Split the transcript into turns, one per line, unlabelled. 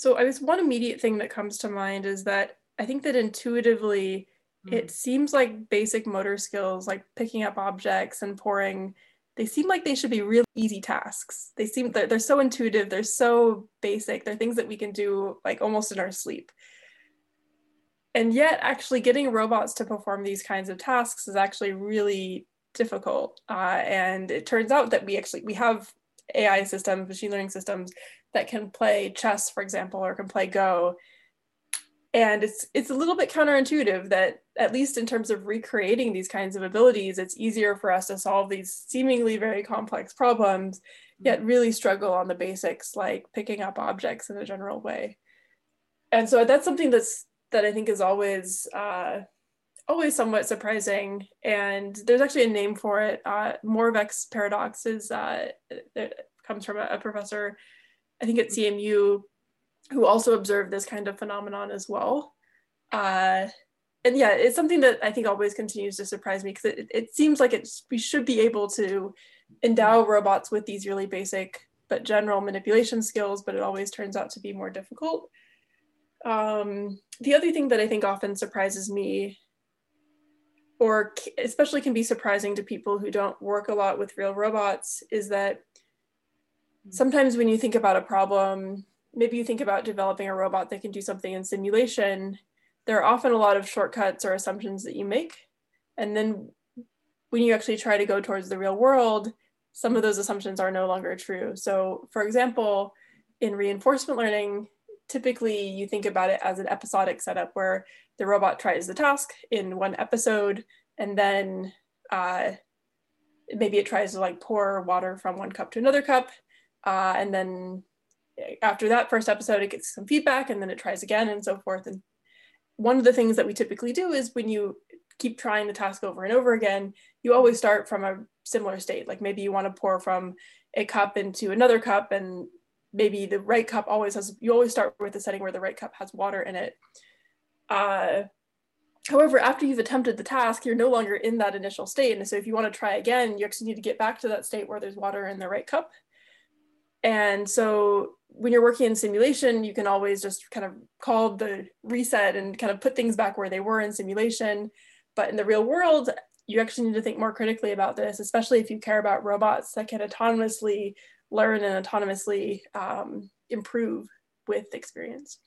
So I guess one immediate thing that comes to mind is that I think that intuitively mm. it seems like basic motor skills like picking up objects and pouring they seem like they should be really easy tasks. They seem they're, they're so intuitive, they're so basic, they're things that we can do like almost in our sleep. And yet actually getting robots to perform these kinds of tasks is actually really difficult. Uh, and it turns out that we actually we have AI systems, machine learning systems that can play chess, for example, or can play Go. And it's it's a little bit counterintuitive that at least in terms of recreating these kinds of abilities, it's easier for us to solve these seemingly very complex problems, yet really struggle on the basics like picking up objects in a general way. And so that's something that's that I think is always uh, always somewhat surprising. And there's actually a name for it. Uh, paradox is uh, comes from a, a, professor, I think at CMU, who also observed this kind of phenomenon as well. Uh, and yeah, it's something that I think always continues to surprise me because it, it seems like it's we should be able to endow robots with these really basic but general manipulation skills, but it always turns out to be more difficult. Um, the other thing that I think often surprises me or especially can be surprising to people who don't work a lot with real robots is that hmm. sometimes when you think about a problem, maybe you think about developing a robot that can do something in simulation, there are often a lot of shortcuts or assumptions that you make. And then when you actually try to go towards the real world, some of those assumptions are no longer true. So for example, in reinforcement learning, typically you think about it as an episodic setup where the robot tries the task in one episode and then uh, maybe it tries to like pour water from one cup to another cup uh, and then after that first episode it gets some feedback and then it tries again and so forth. And one of the things that we typically do is when you keep trying the task over and over again you always start from a similar state. Like maybe you want to pour from a cup into another cup and maybe the right cup always has, you always start with the setting where the right cup has water in it. Uh, however, after you've attempted the task, you're no longer in that initial state. And so if you want to try again, you actually need to get back to that state where there's water in the right cup. And so when you're working in simulation, you can always just kind of call the reset and kind of put things back where they were in simulation. But in the real world, you actually need to think more critically about this, especially if you care about robots that can autonomously learn and autonomously um, improve with experience.